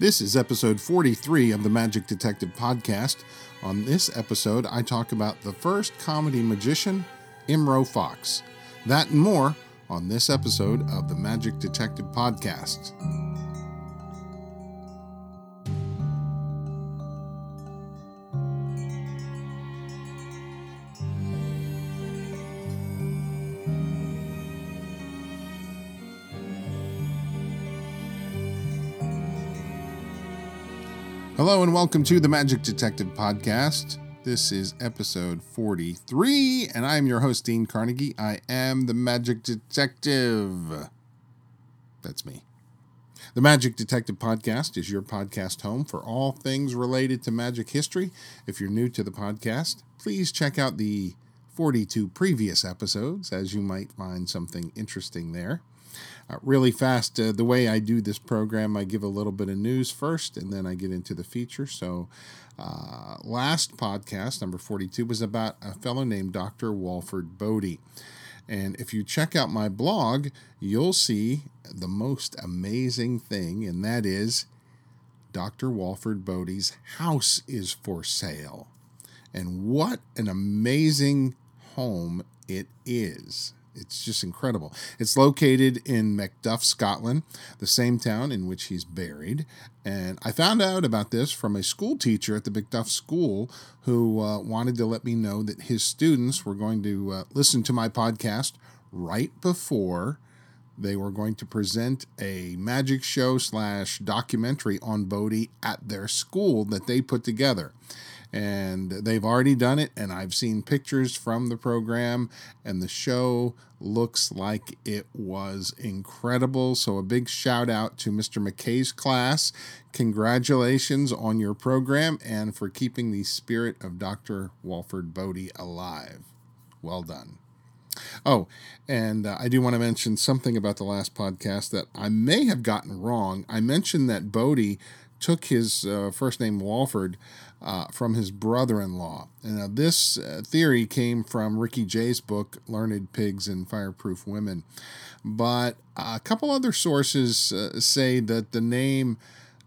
This is episode 43 of the Magic Detective Podcast. On this episode, I talk about the first comedy magician, Imro Fox. That and more on this episode of the Magic Detective Podcast. Hello and welcome to the Magic Detective Podcast. This is episode 43, and I'm your host, Dean Carnegie. I am the Magic Detective. That's me. The Magic Detective Podcast is your podcast home for all things related to magic history. If you're new to the podcast, please check out the 42 previous episodes, as you might find something interesting there. Uh, really fast, uh, the way I do this program, I give a little bit of news first and then I get into the feature. So, uh, last podcast, number 42, was about a fellow named Dr. Walford Bodie. And if you check out my blog, you'll see the most amazing thing, and that is Dr. Walford Bodie's house is for sale. And what an amazing home it is. It's just incredible. It's located in Macduff, Scotland, the same town in which he's buried. And I found out about this from a school teacher at the Macduff School who uh, wanted to let me know that his students were going to uh, listen to my podcast right before they were going to present a magic show slash documentary on Bodie at their school that they put together and they've already done it and i've seen pictures from the program and the show looks like it was incredible. So a big shout out to mr mckay's class. Congratulations on your program and for keeping the spirit of dr walford bodie alive. Well done. Oh, and uh, I do want to mention something about the last podcast that I may have gotten wrong. I mentioned that Bodie took his uh, first name Walford uh, from his brother in law. Uh, this theory came from Ricky Jay's book, Learned Pigs and Fireproof Women. But a couple other sources uh, say that the name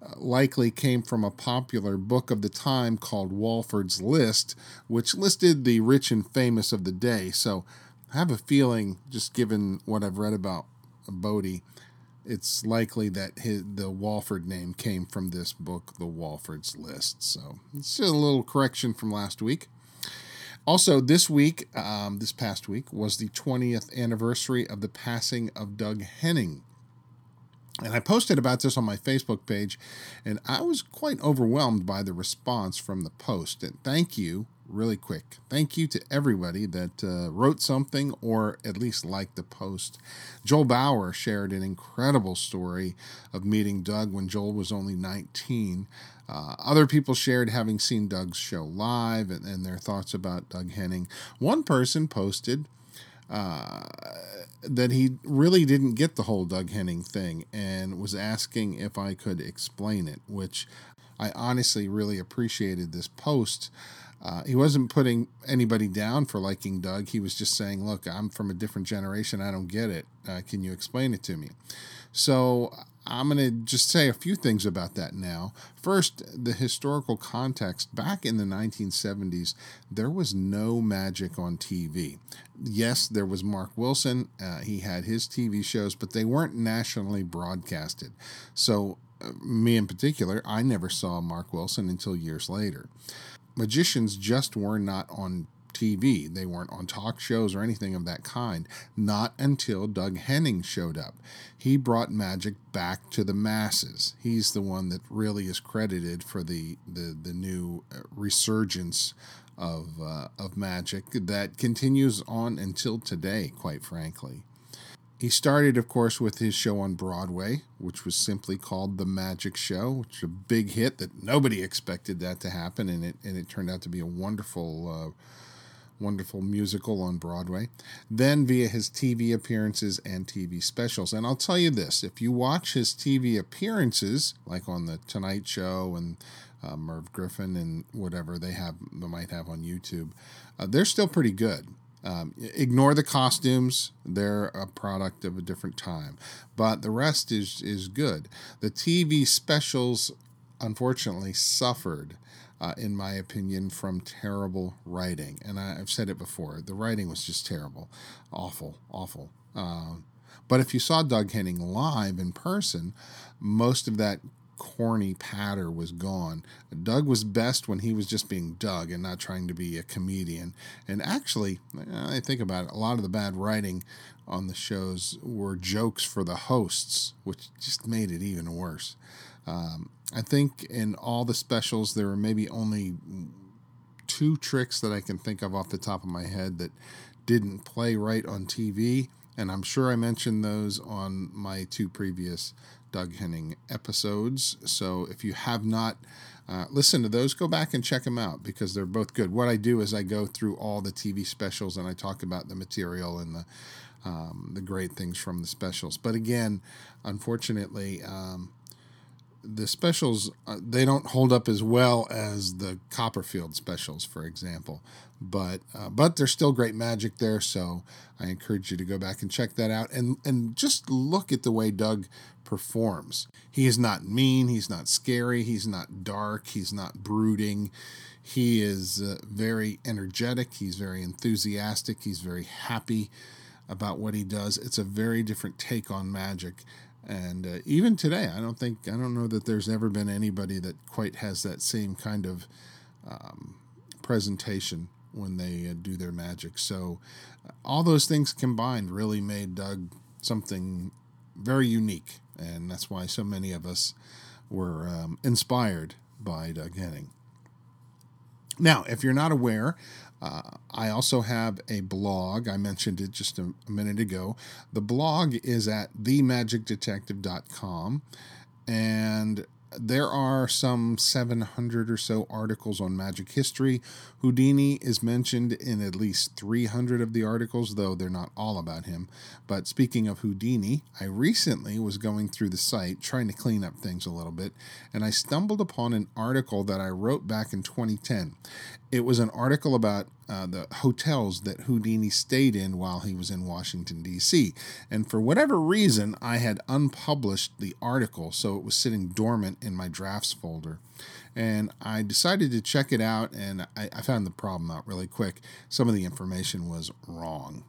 uh, likely came from a popular book of the time called Walford's List, which listed the rich and famous of the day. So I have a feeling, just given what I've read about Bodie, it's likely that his, the Walford name came from this book, The Walford's List. So it's a little correction from last week. Also, this week, um, this past week, was the 20th anniversary of the passing of Doug Henning. And I posted about this on my Facebook page, and I was quite overwhelmed by the response from the post. And thank you really quick. Thank you to everybody that uh, wrote something or at least liked the post. Joel Bauer shared an incredible story of meeting Doug when Joel was only 19. Uh, other people shared having seen Doug's show live and, and their thoughts about Doug Henning. One person posted uh, that he really didn't get the whole Doug Henning thing and was asking if I could explain it, which I honestly really appreciated this post uh, he wasn't putting anybody down for liking Doug. He was just saying, "Look, I'm from a different generation. I don't get it. Uh, can you explain it to me?" So I'm going to just say a few things about that now. First, the historical context. Back in the 1970s, there was no magic on TV. Yes, there was Mark Wilson. Uh, he had his TV shows, but they weren't nationally broadcasted. So, me in particular, I never saw Mark Wilson until years later magicians just were not on TV. They weren't on talk shows or anything of that kind. Not until Doug Henning showed up. He brought magic back to the masses. He's the one that really is credited for the the, the new uh, resurgence of uh, of magic that continues on until today. Quite frankly. He started, of course, with his show on Broadway, which was simply called The Magic Show, which was a big hit that nobody expected that to happen, and it and it turned out to be a wonderful, uh, wonderful musical on Broadway. Then via his TV appearances and TV specials, and I'll tell you this: if you watch his TV appearances, like on the Tonight Show and uh, Merv Griffin and whatever they have, they might have on YouTube, uh, they're still pretty good. Um, ignore the costumes; they're a product of a different time. But the rest is is good. The TV specials unfortunately suffered, uh, in my opinion, from terrible writing. And I, have said it before the writing was just terrible, awful, awful. Uh, but if you saw Doug Henning live in person, most of that corny patter was gone. Doug was best when he was just being Doug and not trying to be a comedian. And actually, I think about it, a lot of the bad writing on the shows were jokes for the hosts, which just made it even worse. Um, I think in all the specials, there were maybe only two tricks that I can think of off the top of my head that didn't play right on TV. And I'm sure I mentioned those on my two previous Doug Henning episodes. So if you have not uh, listened to those, go back and check them out because they're both good. What I do is I go through all the TV specials and I talk about the material and the um, the great things from the specials. But again, unfortunately, um, the specials uh, they don't hold up as well as the Copperfield specials, for example. But uh, but there's still great magic there, so I encourage you to go back and check that out and and just look at the way Doug performs. He is not mean, he's not scary, he's not dark, he's not brooding. He is uh, very energetic, he's very enthusiastic, he's very happy about what he does. It's a very different take on magic and uh, even today, I don't think I don't know that there's ever been anybody that quite has that same kind of um, presentation when they uh, do their magic. So uh, all those things combined really made Doug something very unique, and that's why so many of us were um, inspired by Doug Henning. Now, if you're not aware, uh, I also have a blog. I mentioned it just a, a minute ago. The blog is at themagicdetective.com, and there are some 700 or so articles on magic history. Houdini is mentioned in at least 300 of the articles, though they're not all about him. But speaking of Houdini, I recently was going through the site trying to clean up things a little bit, and I stumbled upon an article that I wrote back in 2010. It was an article about uh, the hotels that Houdini stayed in while he was in Washington, D.C. And for whatever reason, I had unpublished the article, so it was sitting dormant in my drafts folder. And I decided to check it out, and I, I found the problem out really quick. Some of the information was wrong.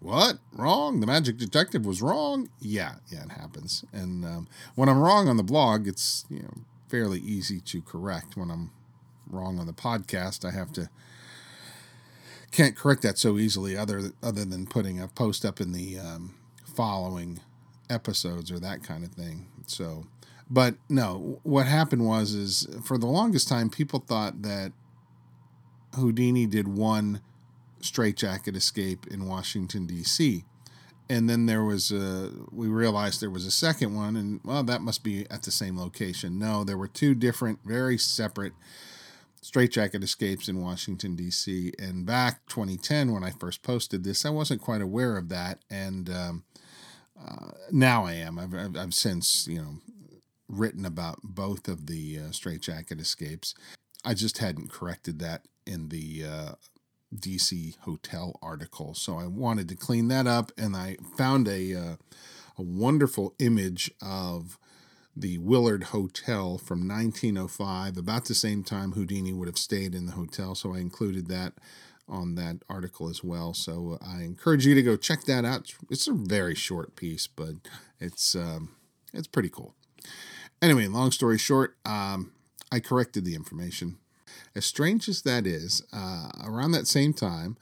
What? Wrong? The magic detective was wrong? Yeah, yeah, it happens. And um, when I'm wrong on the blog, it's you know fairly easy to correct. When I'm wrong on the podcast, I have to can't correct that so easily other other than putting a post up in the um, following episodes or that kind of thing. So, but no, what happened was is for the longest time people thought that Houdini did one straitjacket escape in Washington D.C. And then there was a, we realized there was a second one, and well, that must be at the same location. No, there were two different, very separate straitjacket escapes in Washington, D.C. And back 2010, when I first posted this, I wasn't quite aware of that. And um, uh, now I am. I've, I've, I've, since, you know, written about both of the uh, straitjacket escapes. I just hadn't corrected that in the uh, DC hotel article. So I wanted to clean that up, and I found a, uh, a wonderful image of the Willard Hotel from 1905, about the same time Houdini would have stayed in the hotel. So I included that on that article as well. So I encourage you to go check that out. It's a very short piece, but it's um, it's pretty cool. Anyway, long story short, um, I corrected the information. As strange as that is, uh, around that same time,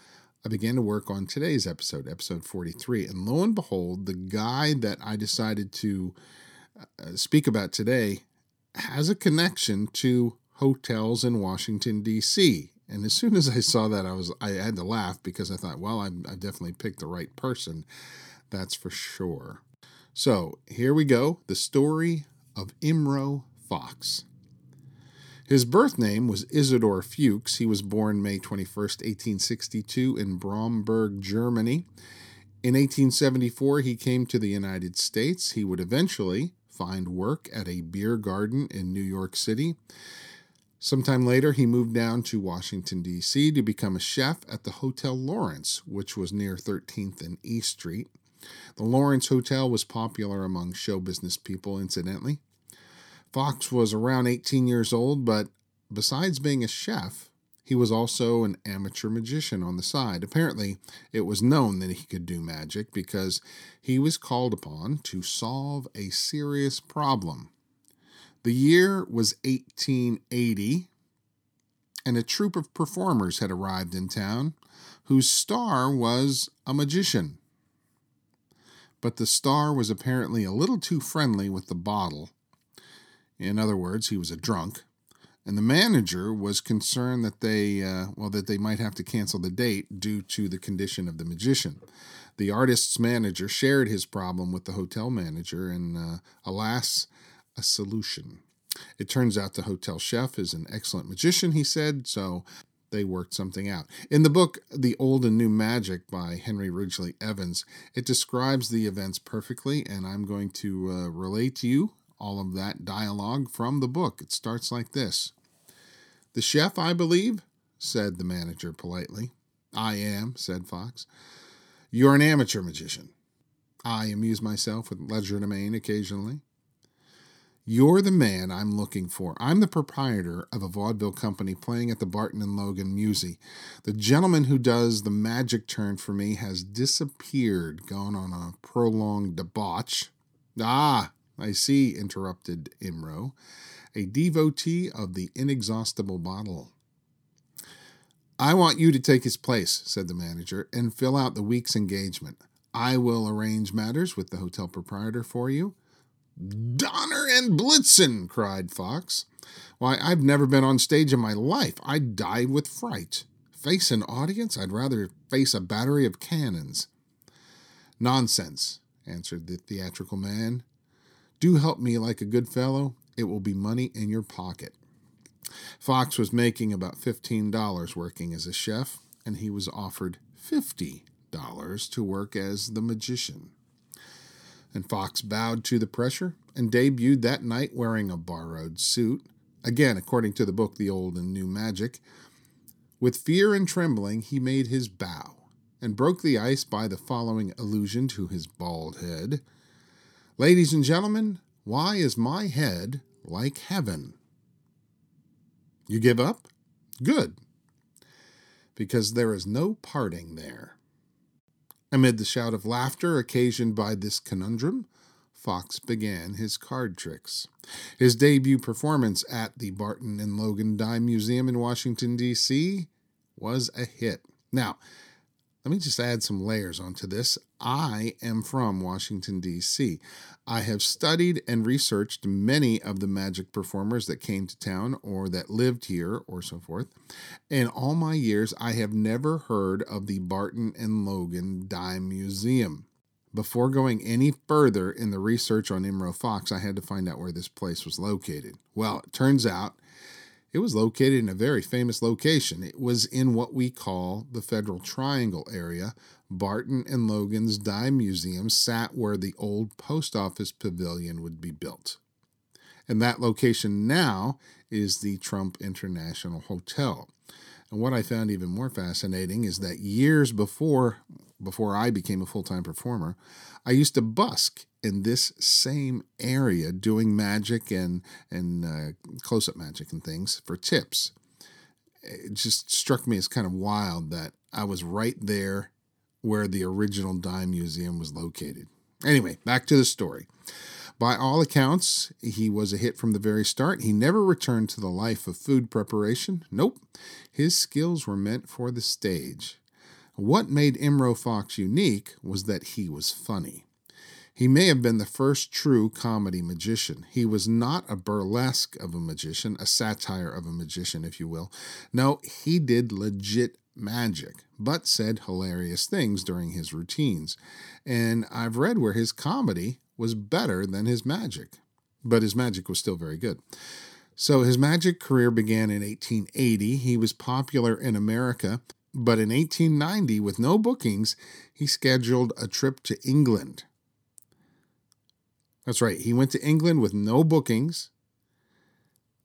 I began to work on today's episode, episode 43. And lo and behold, the guy that I decided to uh, Uh, speak about today has a connection to hotels in Washington D.C. And as soon as I saw that, I was I had to laugh because I thought, well, I, I definitely picked the right person. That's for sure. So here we go: the story of Imro Fox. His birth name was Isidor Fuchs. He was born May 21st, 1862, in Bromberg, Germany. In 1874, he came to the United States. He would eventually find work at a beer garden in New York City. Sometime later, he moved down to Washington, D.C. to become a chef at the Hotel Lawrence, which was near 13th and East Street. The Lawrence Hotel was popular among show business people, incidentally. Fox was around 18 years old, but besides being a chef, he was also an amateur magician on the side. Apparently, it was known that he could do magic because he was called upon to solve a serious problem. The year was 1880, and a troupe of performers had arrived in town whose star was a magician. But the star was apparently a little too friendly with the bottle. In other words, he was a drunk. And the manager was concerned that they, uh, well, that they might have to cancel the date due to the condition of the magician. The artist's manager shared his problem with the hotel manager, and uh, alas, a solution. It turns out the hotel chef is an excellent magician, he said, so they worked something out. In the book, The Old and New Magic by Henry Ridgely Evans, it describes the events perfectly, and I'm going to uh, relate to you all of that dialogue from the book. It starts like this The chef, I believe, said the manager politely. I am, said Fox. You're an amateur magician. I amuse myself with legerdemain occasionally. You're the man I'm looking for. I'm the proprietor of a vaudeville company playing at the Barton and Logan Musée. The gentleman who does the magic turn for me has disappeared, gone on a prolonged debauch. Ah, I see, interrupted Imro, a devotee of the inexhaustible bottle. I want you to take his place, said the manager, and fill out the week's engagement. I will arrange matters with the hotel proprietor for you. Donner and Blitzen, cried Fox. Why, I've never been on stage in my life. I'd die with fright. Face an audience? I'd rather face a battery of cannons. Nonsense, answered the theatrical man. Do help me like a good fellow. It will be money in your pocket. Fox was making about $15 working as a chef, and he was offered $50 to work as the magician and Fox bowed to the pressure and debuted that night wearing a borrowed suit. Again, according to the book The Old and New Magic. With fear and trembling, he made his bow and broke the ice by the following allusion to his bald head Ladies and gentlemen, why is my head like heaven? You give up? Good. Because there is no parting there. Amid the shout of laughter occasioned by this conundrum, Fox began his card tricks. His debut performance at the Barton and Logan Dime Museum in Washington, D.C. was a hit. Now, let me just add some layers onto this. I am from Washington, D.C. I have studied and researched many of the magic performers that came to town or that lived here or so forth. In all my years, I have never heard of the Barton and Logan Dime Museum. Before going any further in the research on Imro Fox, I had to find out where this place was located. Well, it turns out it was located in a very famous location. It was in what we call the Federal Triangle area. Barton and Logan's Dime Museum sat where the old post office pavilion would be built. And that location now is the Trump International Hotel. And what I found even more fascinating is that years before before I became a full-time performer, I used to busk in this same area doing magic and and uh, close-up magic and things for tips. It just struck me as kind of wild that I was right there where the original dime museum was located. Anyway, back to the story. By all accounts, he was a hit from the very start. He never returned to the life of food preparation. Nope. His skills were meant for the stage. What made Imro Fox unique was that he was funny. He may have been the first true comedy magician. He was not a burlesque of a magician, a satire of a magician, if you will. No, he did legit magic, but said hilarious things during his routines. And I've read where his comedy was better than his magic, but his magic was still very good. So his magic career began in 1880. He was popular in America but in 1890, with no bookings, he scheduled a trip to England. That's right, he went to England with no bookings.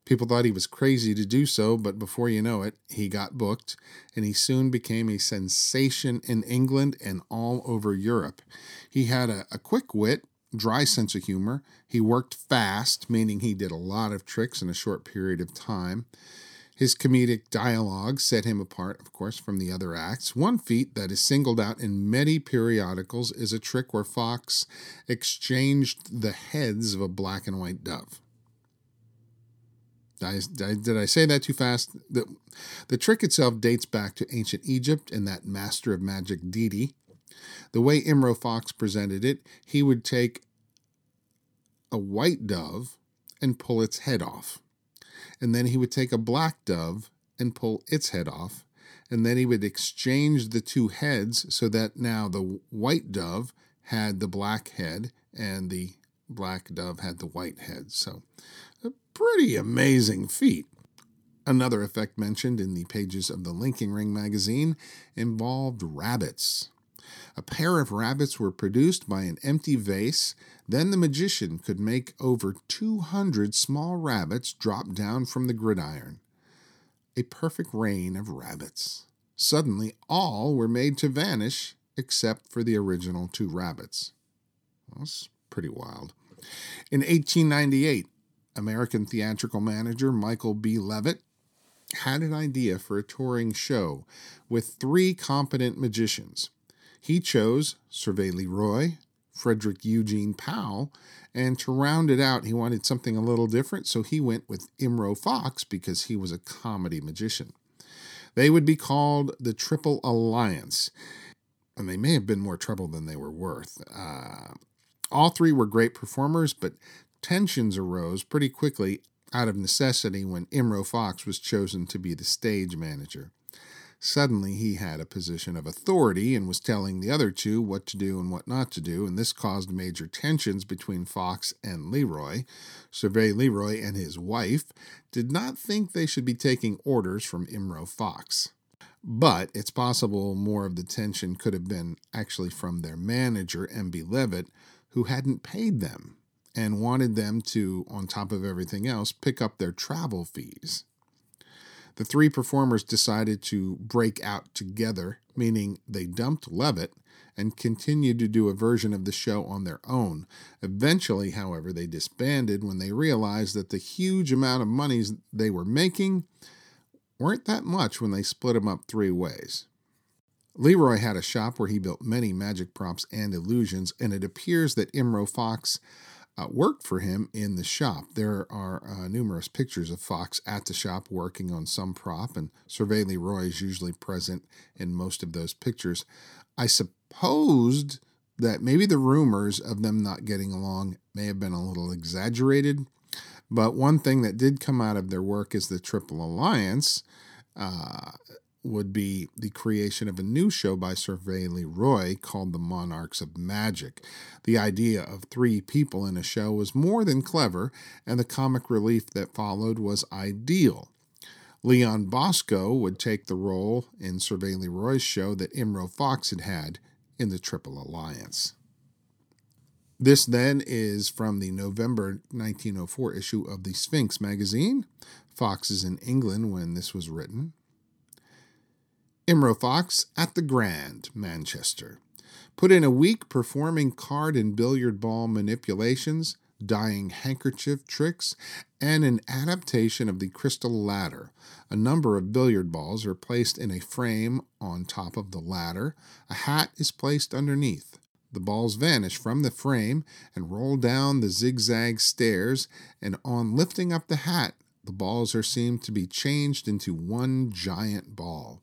People thought he was crazy to do so, but before you know it, he got booked, and he soon became a sensation in England and all over Europe. He had a, a quick wit, dry sense of humor. He worked fast, meaning he did a lot of tricks in a short period of time. His comedic dialogue set him apart, of course, from the other acts. One feat that is singled out in many periodicals is a trick where Fox exchanged the heads of a black and white dove. Did I, did I say that too fast? The, the trick itself dates back to ancient Egypt and that master of magic Dedi. The way Imro Fox presented it, he would take a white dove and pull its head off and then he would take a black dove and pull its head off, and then he would exchange the two heads so that now the white dove had the black head and the black dove had the white head. So, a pretty amazing feat. Another effect mentioned in the pages of the Linking Ring magazine involved rabbits. A pair of rabbits were produced by an empty vase. Then the magician could make over 200 small rabbits drop down from the gridiron. A perfect rain of rabbits. Suddenly, all were made to vanish except for the original two rabbits. That's pretty wild. In 1898, American theatrical manager Michael B. Leavitt had an idea for a touring show with three competent magicians. He chose Servais Leroy, Frederick Eugene Powell, and to round it out, he wanted something a little different, so he went with Imro Fox because he was a comedy magician. They would be called the Triple Alliance, and they may have been more trouble than they were worth. Uh, all three were great performers, but tensions arose pretty quickly out of necessity when Imro Fox was chosen to be the stage manager. Suddenly, he had a position of authority and was telling the other two what to do and what not to do, and this caused major tensions between Fox and Leroy. Servais Leroy and his wife did not think they should be taking orders from Imro Fox. But it's possible more of the tension could have been actually from their manager, MB Leavitt, who hadn't paid them and wanted them to, on top of everything else, pick up their travel fees. The three performers decided to break out together, meaning they dumped Leavitt and continued to do a version of the show on their own. Eventually, however, they disbanded when they realized that the huge amount of monies they were making weren't that much when they split them up three ways. Leroy had a shop where he built many magic props and illusions, and it appears that Imro Fox uh, worked for him in the shop. There are uh, numerous pictures of Fox at the shop working on some prop, and Servais Leroy is usually present in most of those pictures. I supposed that maybe the rumors of them not getting along may have been a little exaggerated, but one thing that did come out of their work is the Triple Alliance. Uh, would be the creation of a new show by Servais Leroy called The Monarchs of Magic. The idea of three people in a show was more than clever, and the comic relief that followed was ideal. Leon Bosco would take the role in Servais Leroy's show that Imro Fox had had in the Triple Alliance. This then is from the November 1904 issue of the Sphinx magazine. Fox is in England when this was written. Imro Fox at the Grand, Manchester. Put in a week performing card and billiard ball manipulations, dyeing handkerchief tricks, and an adaptation of the crystal ladder. A number of billiard balls are placed in a frame on top of the ladder. A hat is placed underneath. The balls vanish from the frame and roll down the zigzag stairs, and on lifting up the hat, the balls are seen to be changed into one giant ball.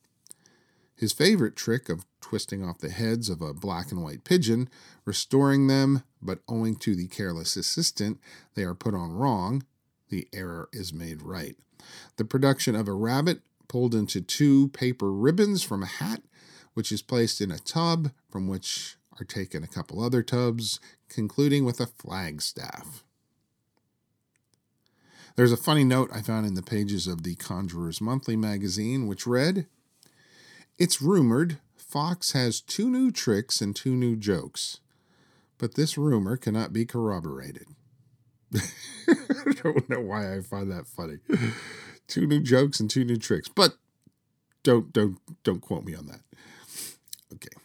His favorite trick of twisting off the heads of a black and white pigeon, restoring them, but owing to the careless assistant, they are put on wrong, the error is made right. The production of a rabbit pulled into two paper ribbons from a hat, which is placed in a tub, from which are taken a couple other tubs, concluding with a flagstaff. There's a funny note I found in the pages of the Conjurer's Monthly magazine, which read, it's rumored Fox has two new tricks and two new jokes, but this rumor cannot be corroborated. I don't know why I find that funny. two new jokes and two new tricks, but don't don't don't quote me on that. Okay.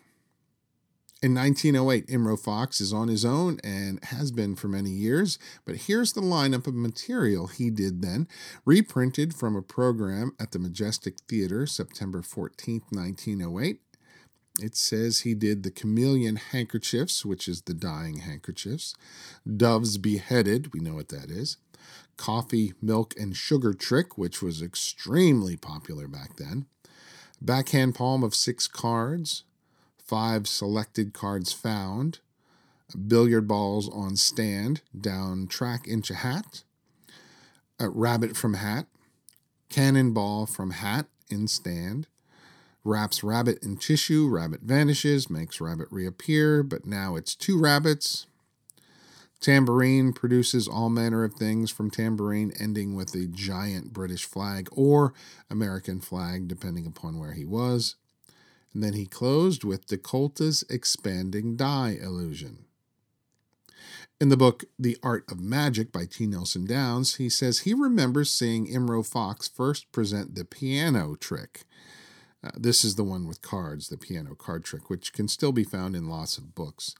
In 1908, Imro Fox is on his own and has been for many years, but here's the lineup of material he did then, reprinted from a program at the Majestic Theater September 14, 1908. It says he did the chameleon handkerchiefs, which is the dying handkerchiefs, doves beheaded, we know what that is, coffee, milk, and sugar trick, which was extremely popular back then, backhand palm of six cards, five selected cards found, billiard balls on stand, down track inch a hat, a rabbit from hat, cannonball from hat in stand, wraps rabbit in tissue, rabbit vanishes, makes rabbit reappear, but now it's two rabbits. Tambourine produces all manner of things from tambourine, ending with a giant British flag or American flag, depending upon where he was. And then he closed with De Kolta's expanding die illusion. In the book The Art of Magic by T. Nelson Downs, he says he remembers seeing Imro Fox first present the piano trick. Uh, this is the one with cards, the piano card trick, which can still be found in lots of books.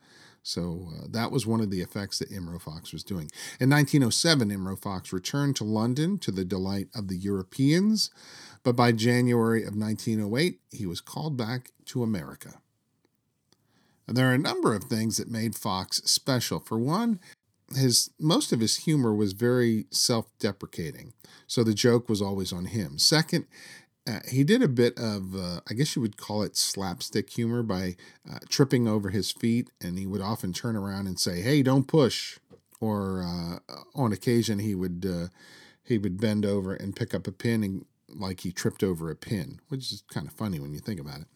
So uh, that was one of the effects that Imro Fox was doing. In 1907, Imro Fox returned to London to the delight of the Europeans. But by January of 1908, he was called back to America. And there are a number of things that made Fox special. For one, his most of his humor was very self-deprecating, so the joke was always on him. Second, uh, he did a bit of, uh, I guess you would call it slapstick humor by uh, tripping over his feet, and he would often turn around and say, "Hey, don't push," or uh, on occasion he would uh, he would bend over and pick up a pin and like he tripped over a pin, which is kind of funny when you think about it.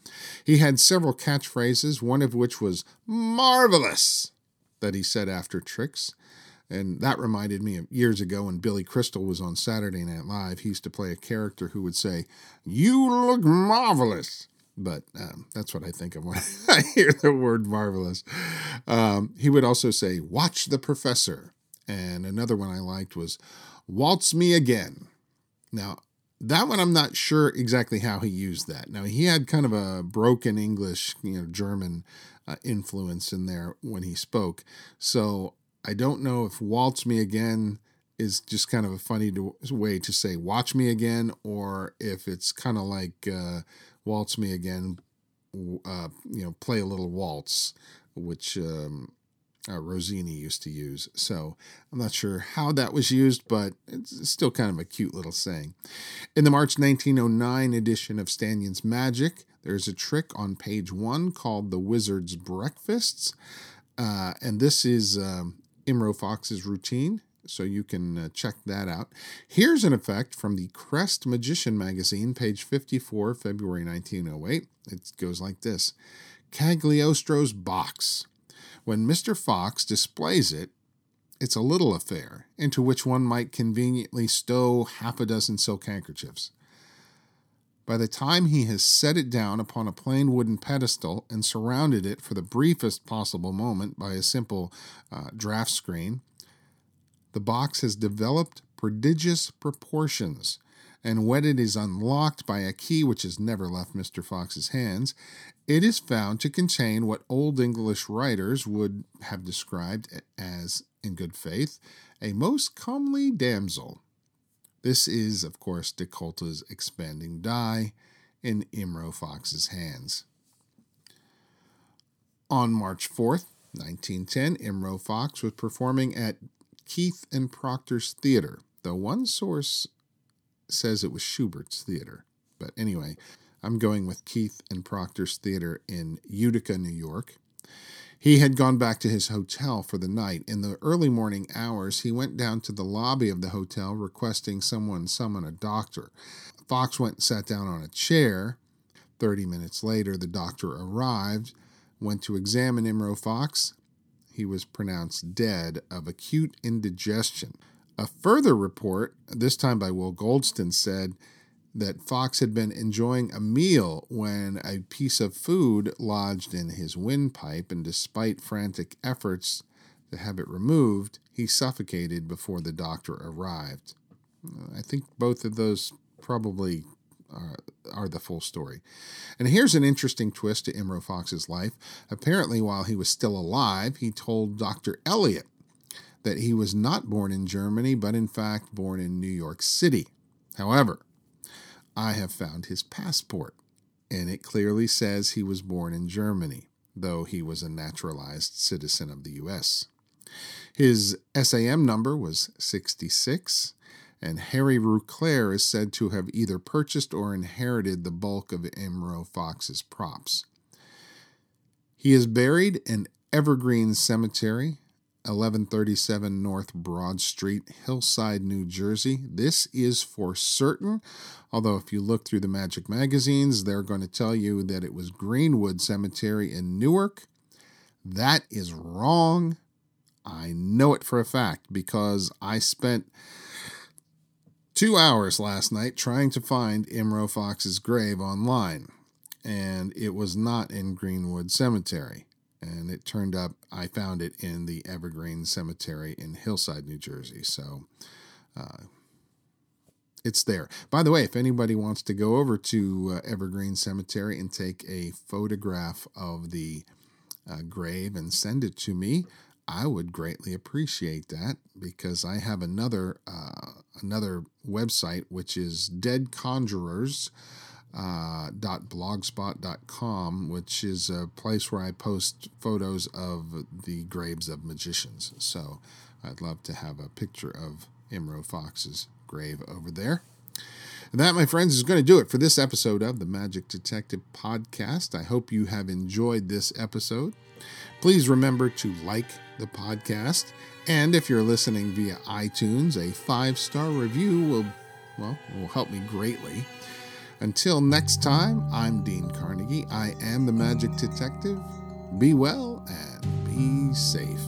He had several catchphrases, one of which was marvelous, that he said after tricks. And that reminded me of years ago when Billy Crystal was on Saturday Night Live. He used to play a character who would say, You look marvelous. But um, that's what I think of when I hear the word marvelous. Um, he would also say, Watch the professor. And another one I liked was, Waltz me again. Now, that one I'm not sure exactly how he used that. Now he had kind of a broken English, you know, German uh, influence in there when he spoke. So I don't know if "waltz me again" is just kind of a funny to, way to say "watch me again," or if it's kind of like uh, "waltz me again," uh, you know, play a little waltz, which um, uh, Rossini used to use. So I'm not sure how that was used, but it's still kind of a cute little saying. In the March 1909 edition of Stanyon's Magic, there's a trick on page one called The Wizard's Breakfasts. Uh, and this is um, Imro Fox's routine, so you can uh, check that out. Here's an effect from the Crest Magician magazine, page 54, February 1908. It goes like this Cagliostro's box. When Mr. Fox displays it, it's a little affair into which one might conveniently stow half a dozen silk handkerchiefs. By the time he has set it down upon a plain wooden pedestal and surrounded it for the briefest possible moment by a simple uh, draft screen, the box has developed prodigious proportions and when it is unlocked by a key which has never left Mr. Fox's hands, it is found to contain what Old English writers would have described as, in good faith, a most comely damsel. This is, of course, De Kolta's expanding die in Imro Fox's hands. On March 4th, 1910, Imro Fox was performing at Keith and Proctor's Theater, though one source says it was Shubert's theater. But anyway, I'm going with Keith and Proctor's Theater in Utica, New York. He had gone back to his hotel for the night. In the early morning hours, he went down to the lobby of the hotel requesting someone summon a doctor. Fox went and sat down on a chair. Thirty minutes later, the doctor arrived, went to examine Imro Fox. He was pronounced dead of acute indigestion. A further report, this time by Will Goldston, said that Fox had been enjoying a meal when a piece of food lodged in his windpipe, and despite frantic efforts to have it removed, he suffocated before the doctor arrived. Uh, I think both of those probably are, are the full story. And here's an interesting twist to Imro Fox's life. Apparently, while he was still alive, he told Dr. Elliot that he was not born in Germany, but in fact born in New York City. However, I have found his passport, and it clearly says he was born in Germany, though he was a naturalized citizen of the U.S. His SAM number was 66, and Harry Rouclere is said to have either purchased or inherited the bulk of Imro Fox's props. He is buried in Evergreen Cemetery 1137 North Broad Street, Hillside, New Jersey. This is for certain, although if you look through the Magic magazines, they're going to tell you that it was Greenwood Cemetery in Newark. That is wrong. I know it for a fact because I spent two hours last night trying to find Imro Fox's grave online, and it was not in Greenwood Cemetery and it turned up I found it in the Evergreen Cemetery in Hillside, New Jersey. So uh, it's there. By the way, if anybody wants to go over to uh, Evergreen Cemetery and take a photograph of the uh, grave and send it to me, I would greatly appreciate that because I have another uh, another website which is Dead Conjurers uh, .blogspot.com, which is a place where I post photos of the graves of magicians. So I'd love to have a picture of Imro Fox's grave over there. And that, my friends, is going to do it for this episode of the Magic Detective Podcast. I hope you have enjoyed this episode. Please remember to like the podcast. And if you're listening via iTunes, a five star review will, well, will help me greatly. Until next time, I'm Dean Carnegie. I am the Magic Detective. Be well and be safe.